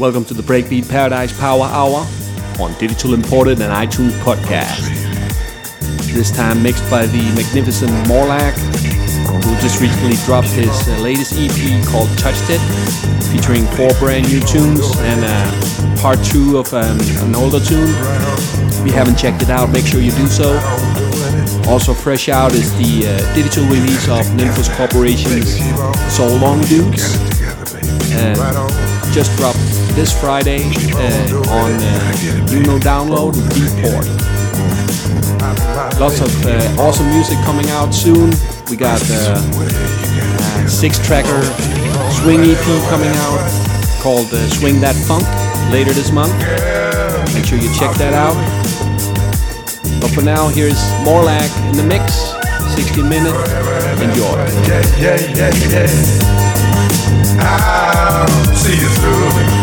Welcome to the Breakbeat Paradise Power Hour on Digitally Imported and iTunes Podcast. This time mixed by the magnificent Morlack, who just recently dropped his uh, latest EP called Touched It, featuring four brand new tunes and uh, part two of um, an older tune. If you haven't checked it out, make sure you do so. Also fresh out is the uh, digital release of Nymphos Corporation's So Long Dudes. Uh, just dropped this Friday uh, on uh, Juno Download Beatport. Lots of uh, awesome music coming out soon. We got uh, a six-tracker swing EP coming out called uh, Swing That Funk later this month. Make sure you check that out. But for now, here's Morlack in the mix. 60 minutes. Enjoy. Yeah, yeah, yeah, yeah. I'll see you through.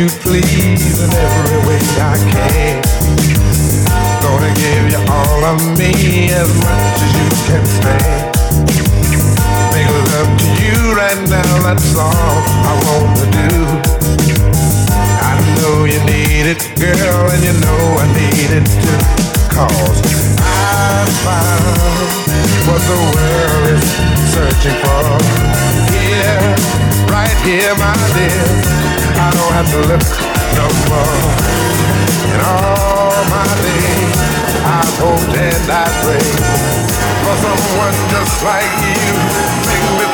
You please in every way I can. Gonna give you all of me as much as you can stand. Make love to you right now, that's all I wanna do. I know you need it, girl, and you know I need it too. Cause I found what the world is searching for. Here, right here, my dear. I don't have to look no more. In all my days, I've hoped and I prayed for someone just like you. Make me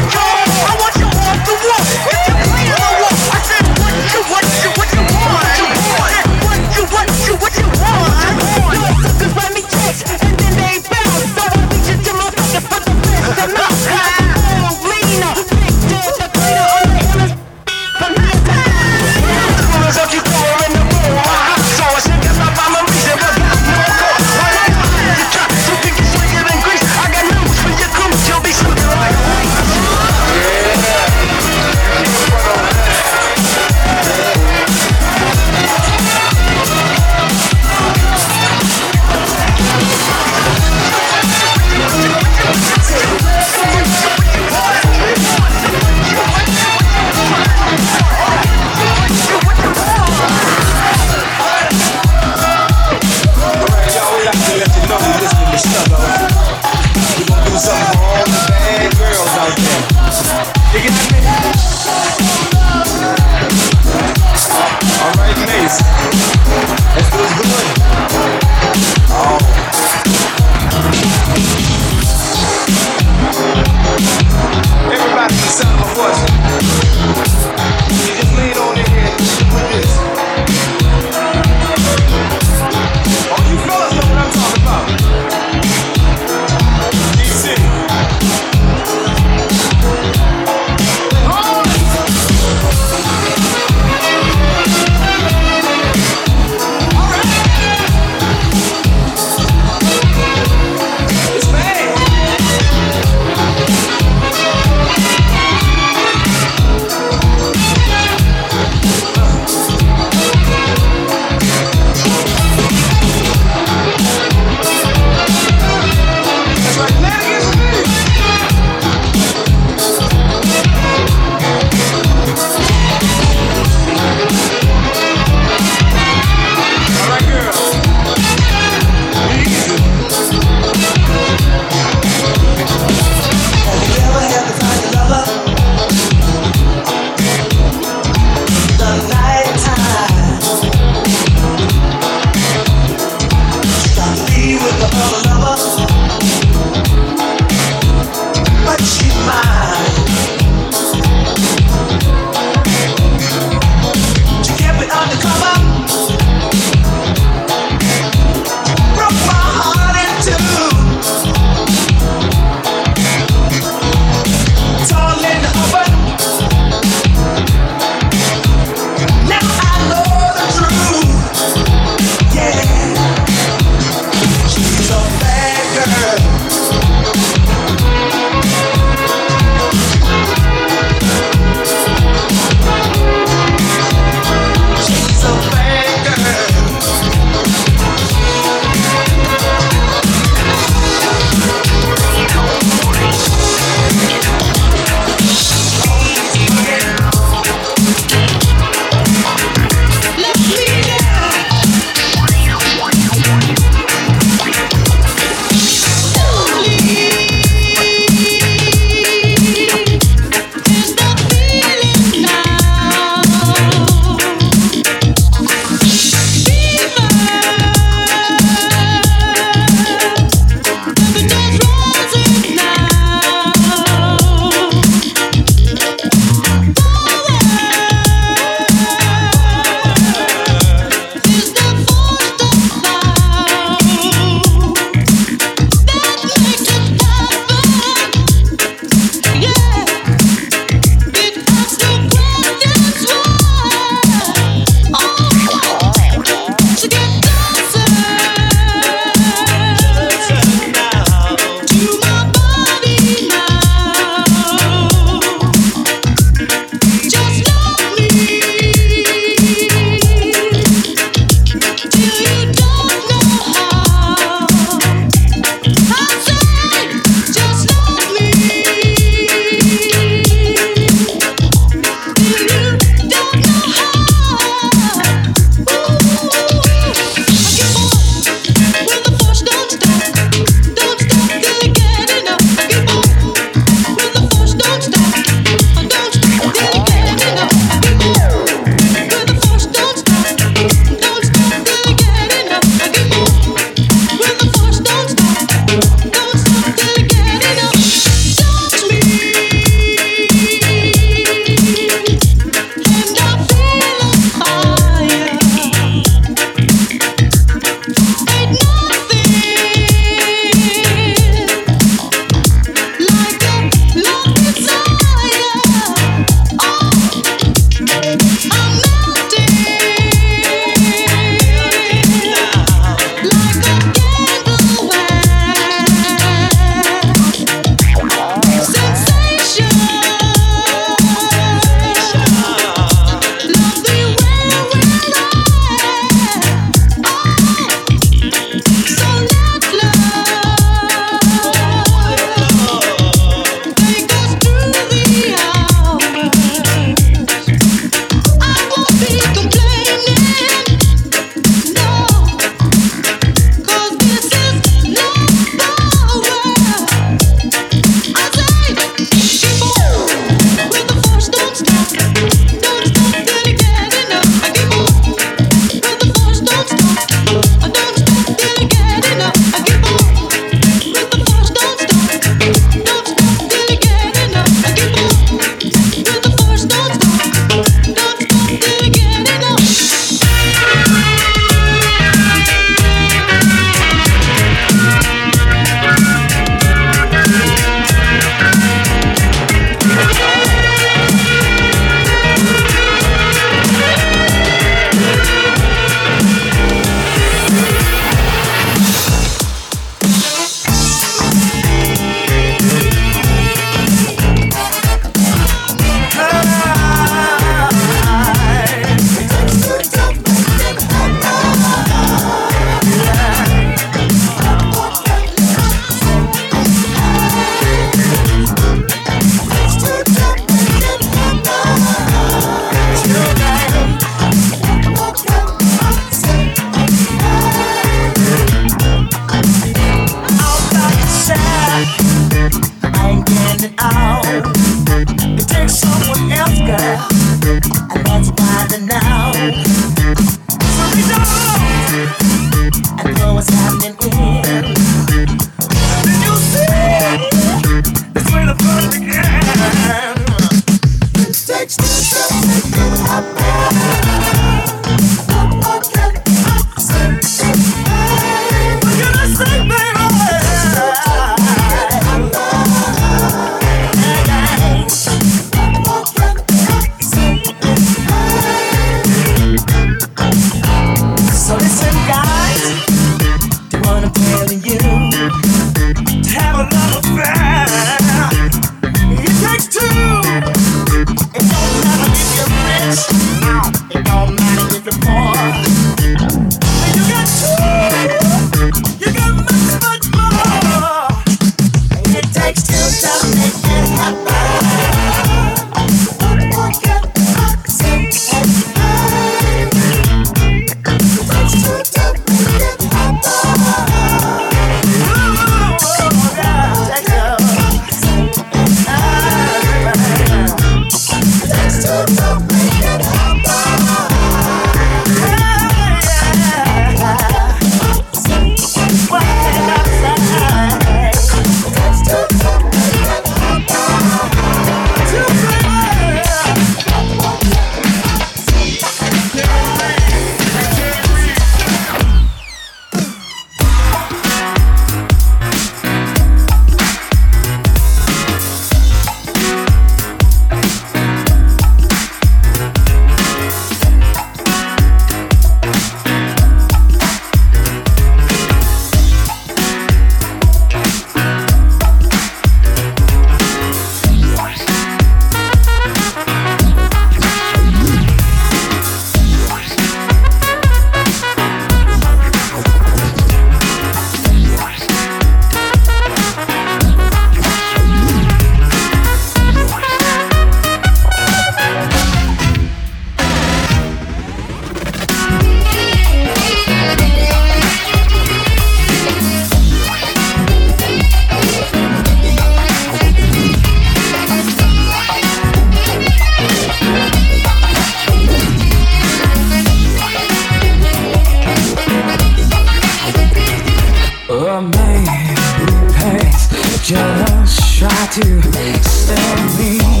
just try to extend me.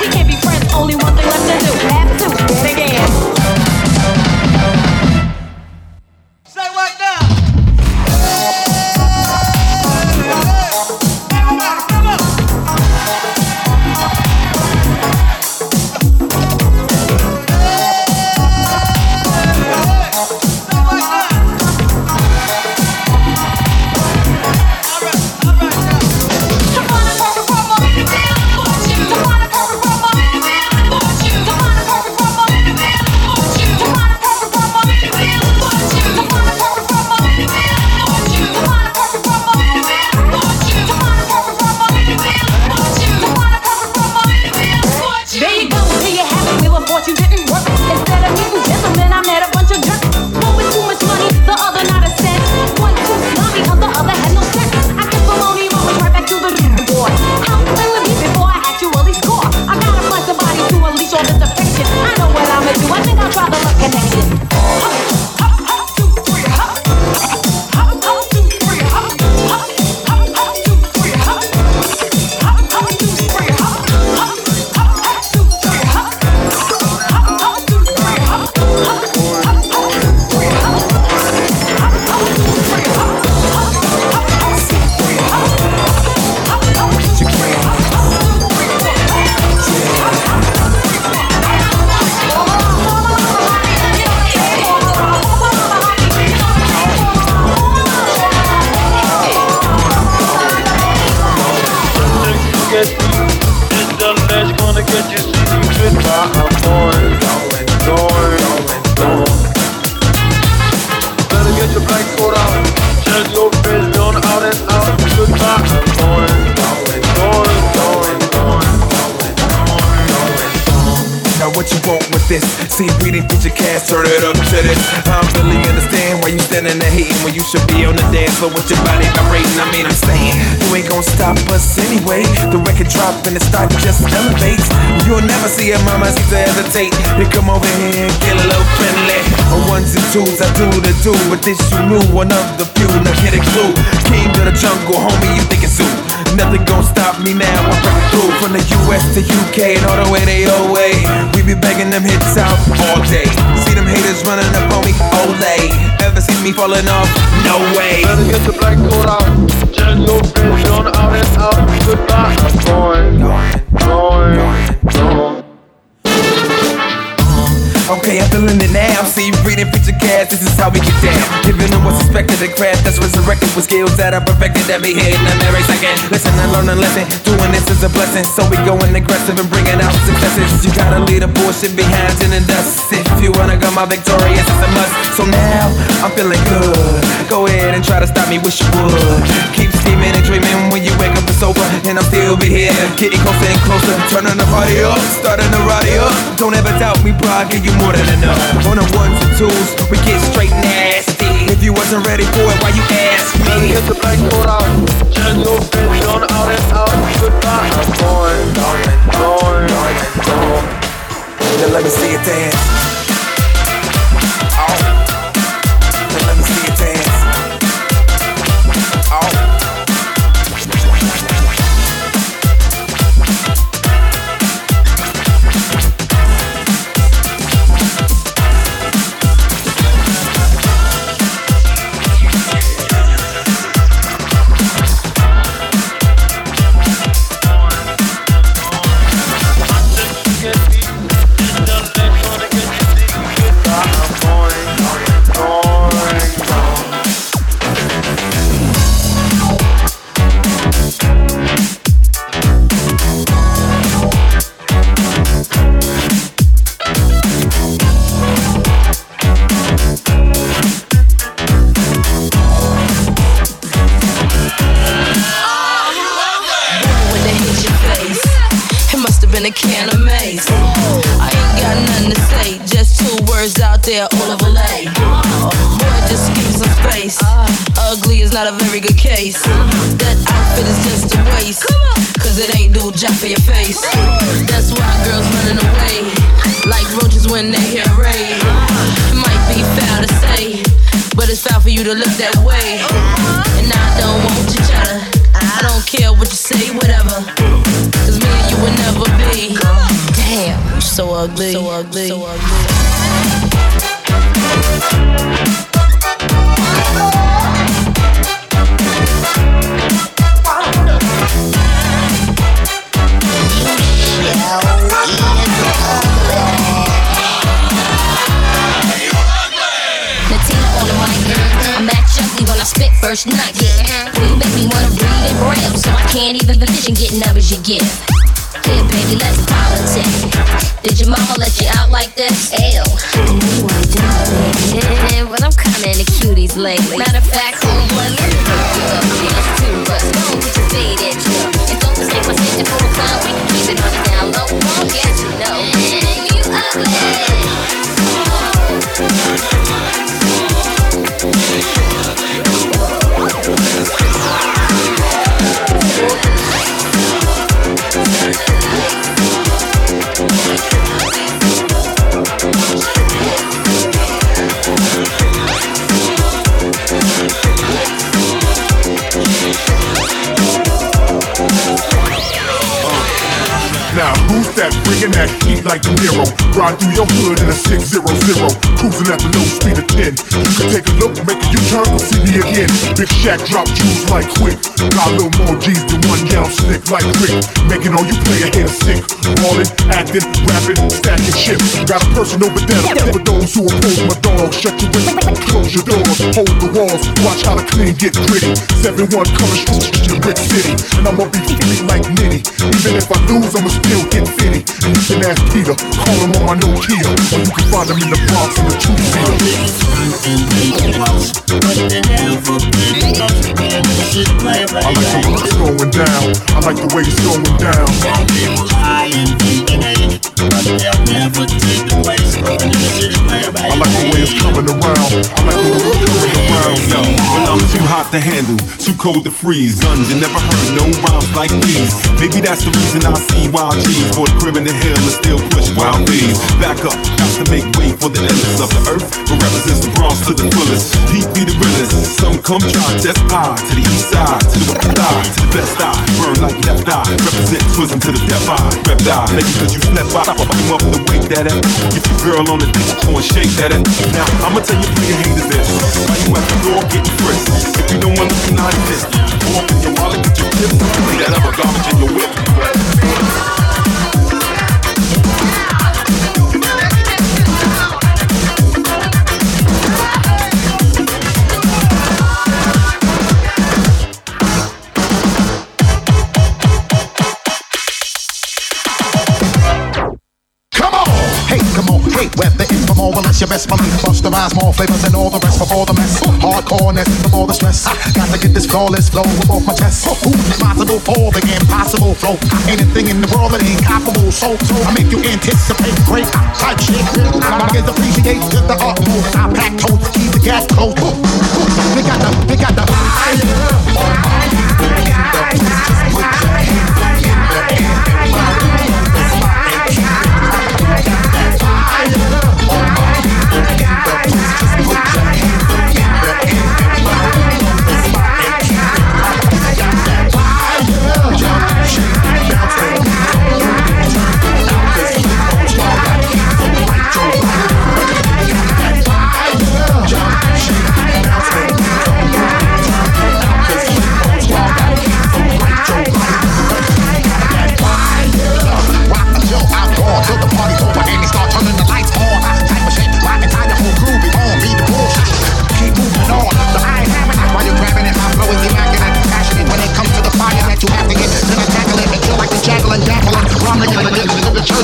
We can't this. See, we didn't get your turn it up to this. I don't really understand why you standing there hating when you should be on the dance floor with your body vibrating. I mean, I'm saying, you ain't gonna stop us anyway. The record drop and the stock just elevates. You'll never see a mama see to hesitate. You come over here and get a little friendly. On ones and twos, I do the do, but this you knew, one of the few. Now get a clue. King of the jungle, homie, you think it's. Nothing gon' stop me now. I'm breaking through from the US to UK and all the way to OA. We be begging them hits out all day. See them haters running up on me, Olay. Ever see me falling off? No way. Better get the black coat out. Turn your vision out and out. Goodbye. I'm going, going, going. Okay, I'm feeling it now. See, reading picture cast, this is how we get down. Giving them what's expected, the craft that's resurrected with skills that are perfected that be hitting them every second. Listen and learn a lesson. Doing this is a blessing, so we going aggressive and bringing out successes. You gotta leave the bullshit behind in the dust. If you wanna go my victorious, it's a must. So now I'm feeling good. Go ahead and try to stop me, wish you would. Keep scheming and dreaming when you wake up over, and I'll still be here, getting closer and closer, turning the party up, starting the party up. Don't ever doubt me, bro. I give you more than enough. On the ones and twos, we get straight nasty. If you wasn't ready for it, why you ask me? get the black coat out. Turn your vision out and out. Goodbye. I'm going, going, going. Now let me see you dance. Ugly. So ugly. So ugly. Latina on the mic. I'm that chunky when I spit first night. You make me wanna breathe and braille, so I can't even envision getting up as you get. Here, baby, let's politic. Did your mama let you out like this? Ew. I know you wanna do it, baby. But I'm kinda into cuties lately. Matter of fact, homeboy, let me hook you up. Cheers to us. Don't get your feet. And don't mistake my sitting for a clown. We can keep it on the down low. Won't get you know. Shack drop jewels like quick. Got a little more G's one down slick like quick. Making all you player haters sick. Ballin', acting, rapping, stacking shit. Got a personal vendetta for those who oppose my dog. Shut your window, close your doors, hold the walls. Watch how the clean get gritty. 7-1 coming straight to your brick city. And I'ma be free like Nitty. Even if I lose, I'ma still get fitty. And you can ask Peter, call him on my Nokia. Or you can find him in the Bronx in the two I like the way it's going down. I like the way it's coming around. I like the way it's coming around, yo. When I'm too hot to handle, too cold to freeze. Guns, you never heard no rhymes like these. Maybe that's the reason I see wild G's for the crib in the hill and still push wild bees. Back up, got to make way for the endless of the earth. But represents the Bronx to the fullest. Deep be the realest. Some come try, just I to the east side, to the west side, to the best eye. Burn like left eye. Represent Twism to the deaf eye. Rep die, maybe cause you slept by. I'm up the wake that at. Get your girl on the dick, go and shake that at. Now, I'ma tell you your haters is. Why you at the door getting frisked? If you don't want to be not this, walk in your wallet, get your tips. Leave that other garbage in your whip. You best believe bust the rise, more flavors and all the rest before the mess. Hardcoreness before the stress. I got to get this flawless flow both my chest. Who's responsible for the impossible flow? Anything in the world that ain't comparable. So, so I make you anticipate great type shit. Niggas appreciate to appreciate the utmost. I pack totes, keep the gas close. We got the, we got the Rock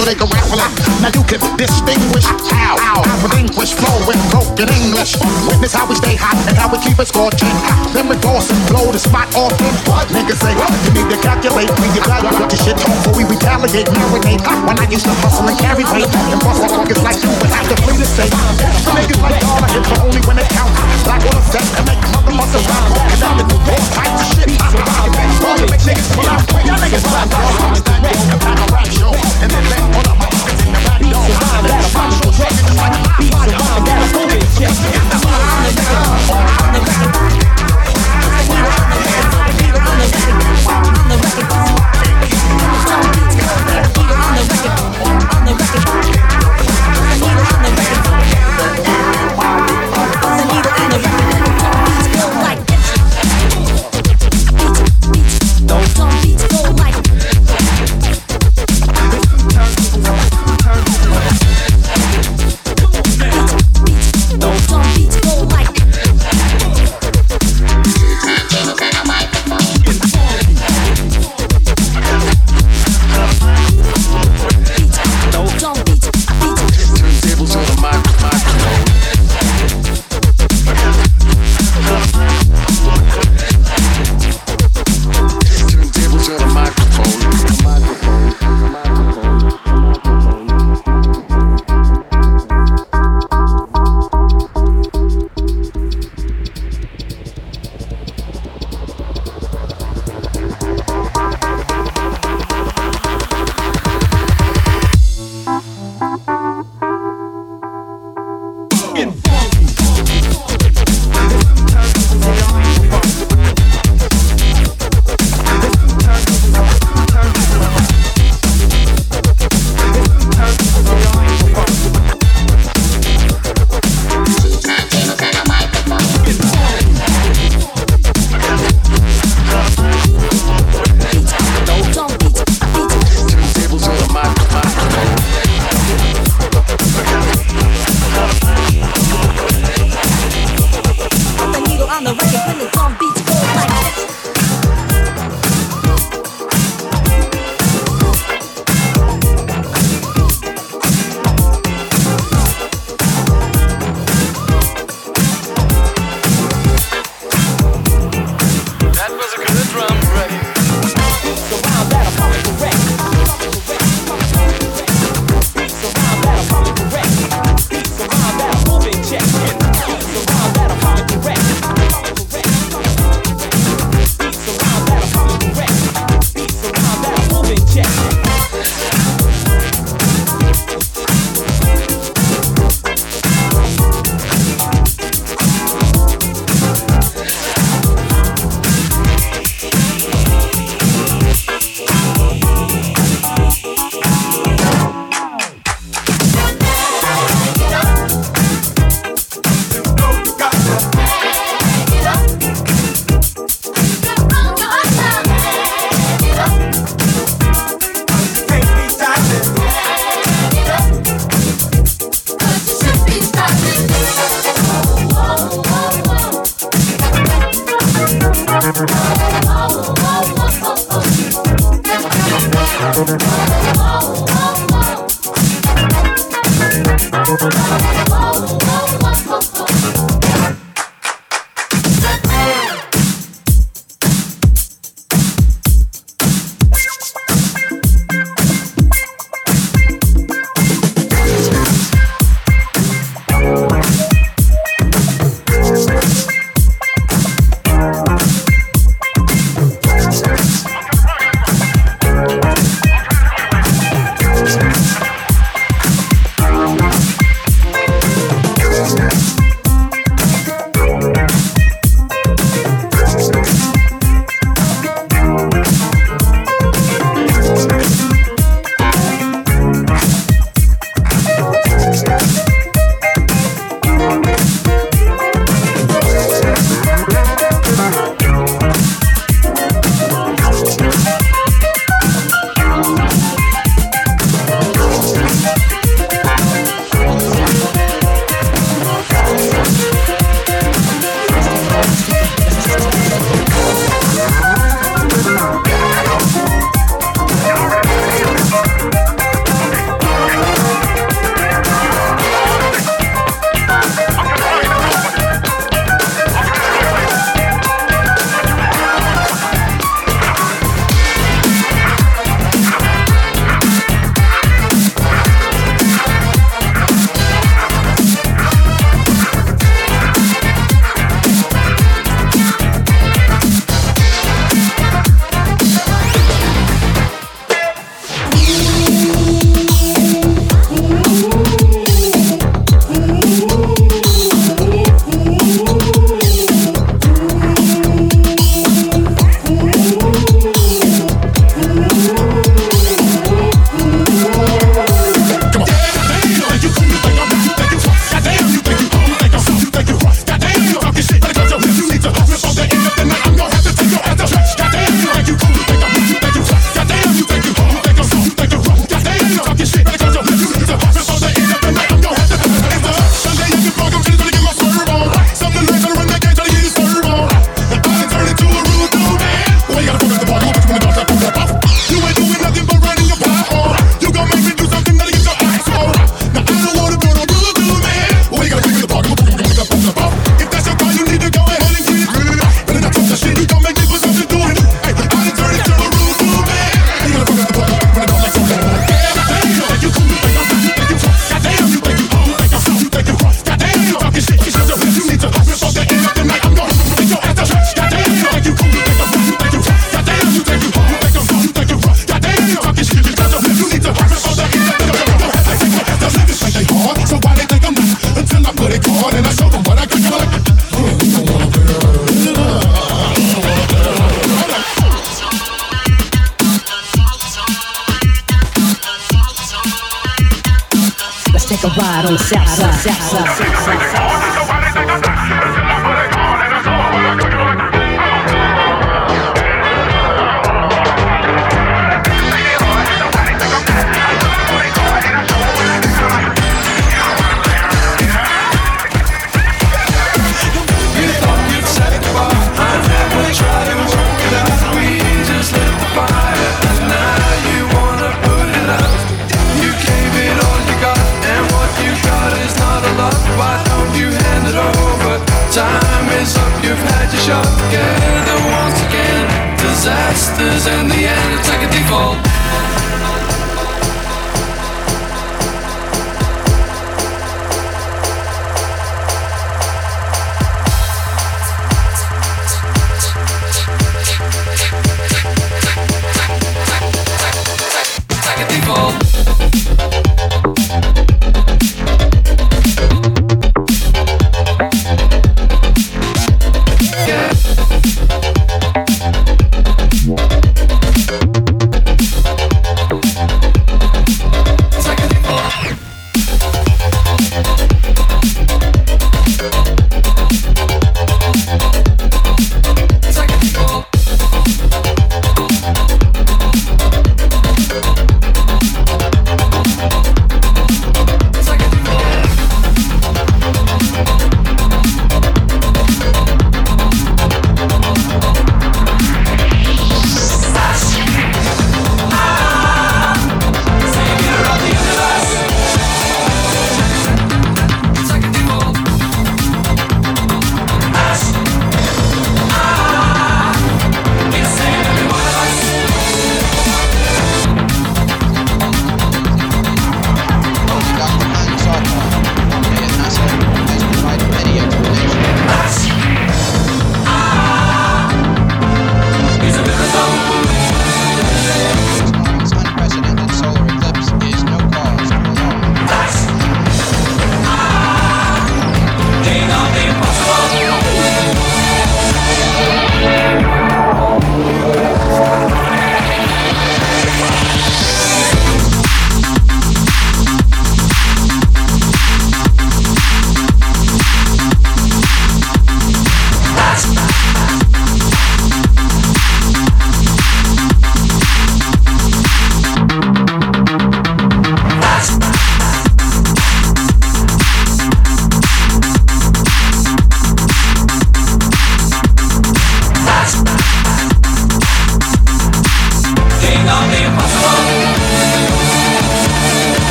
so they can raffle it. Now you can distinguish how I relinquish flow with broken English. Witness how we stay hot and how we keep it scorching. Then we boss and blow the spot off. What niggas say? You need to calculate, we evaluate the shit before we retaliate, marinate. When I used to hustle and carry weight and bust niggas like you, but have to flee the state. Some niggas like all I hit for only when it counts. Black on the set and make motherfuckers rock. Cause I'm the new type of shit. All you make niggas pull out. Y'all niggas rap, y'all. Stack back pack a rap show. And then back on the motherfuckers in the back door.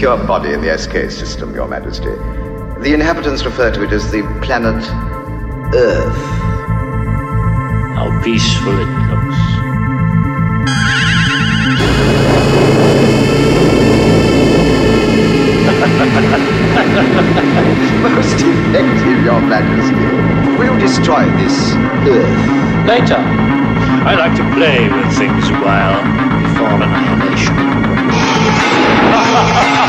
Obscure body in the SK system, Your Majesty. The inhabitants refer to it as the planet Earth. How peaceful it looks. Most effective, Your Majesty. We'll destroy this Earth? Later. I like to play with things a while before annihilation.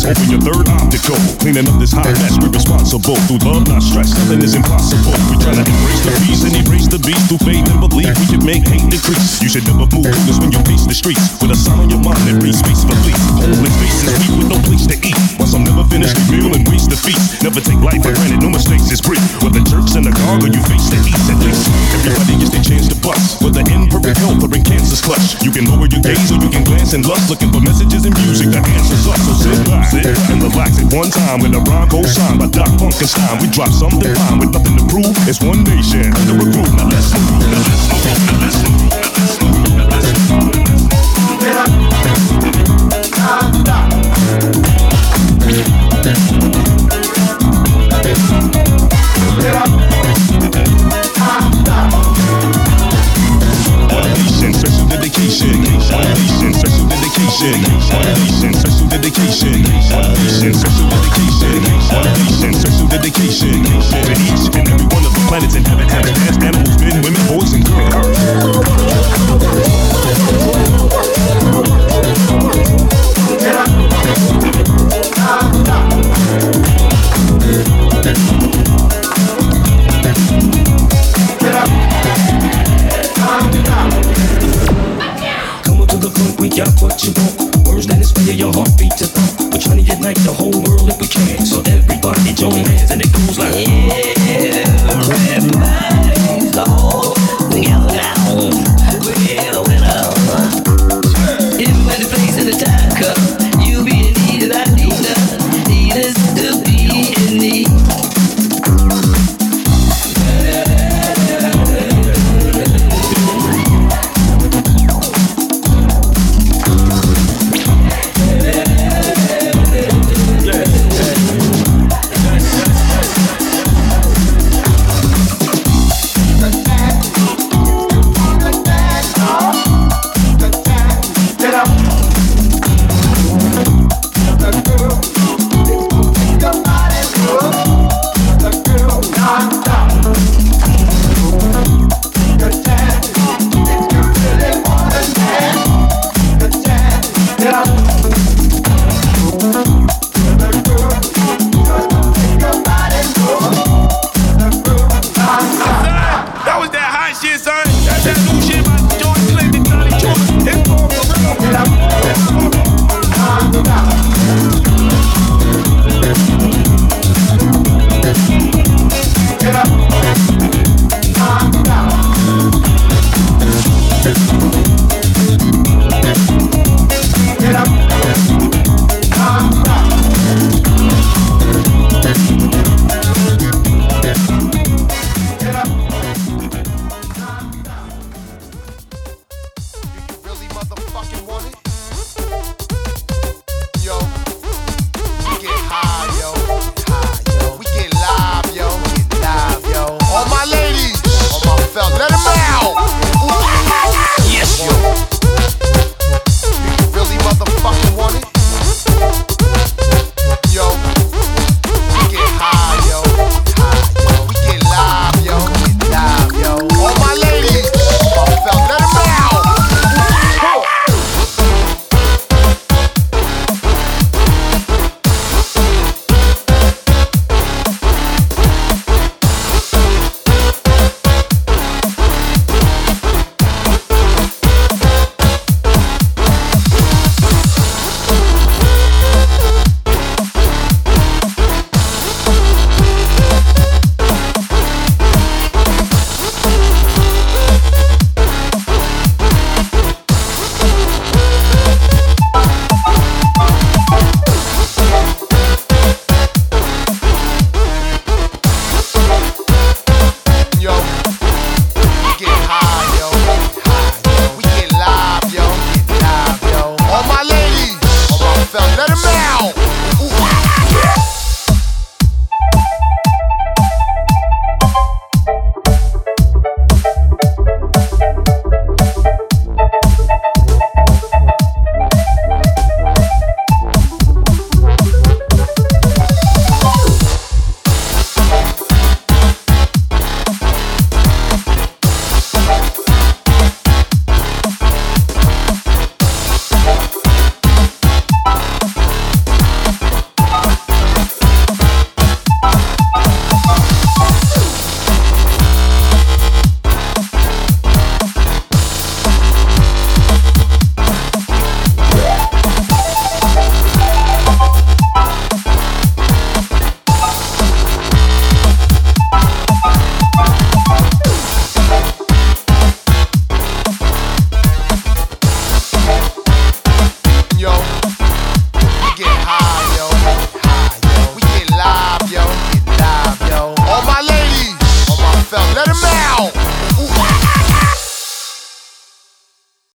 process, open your third eye to optical. Cleaning up this hot mess, we're responsible. Through love, not stress, nothing is impossible. We try to embrace the peace and erase the beast. Through faith and belief, we can make hate decrease. You should never move coolness when you face the streets. With a sign on your mind that reads space for fleas. Homeless faces, weak with no place to eat. Once I'm never finished the meal and reach the feast. Never take life for granted, no mistakes is brief. Whether jerks in the gargle, you face the east at least. Everybody gets their chance to bust. Whether in perfect health or in cancer's clutch. You can lower your gaze or you can glance and lust. Looking for messages and music, the answer's us. So sit back, and relax at one time. When the Bronco signed by Doc Funkenstein, we drop something fine with nothing to prove. It's one nation under a groove. Now let's move, now let's move, now let's move, now let's move. One nation, special dedication. One nation, dedication. Nation, special dedication. Nation, special dedication. Nation, special dedication. To each and every one of the planets in heaven, habitats, animals, men, women, boys, and girls. Come on to the front, we got what you want. Words that inspire your heartbeat to thump. We're trying to unite the whole world if we can. So everybody join hands and it goes like Everybody's all together now.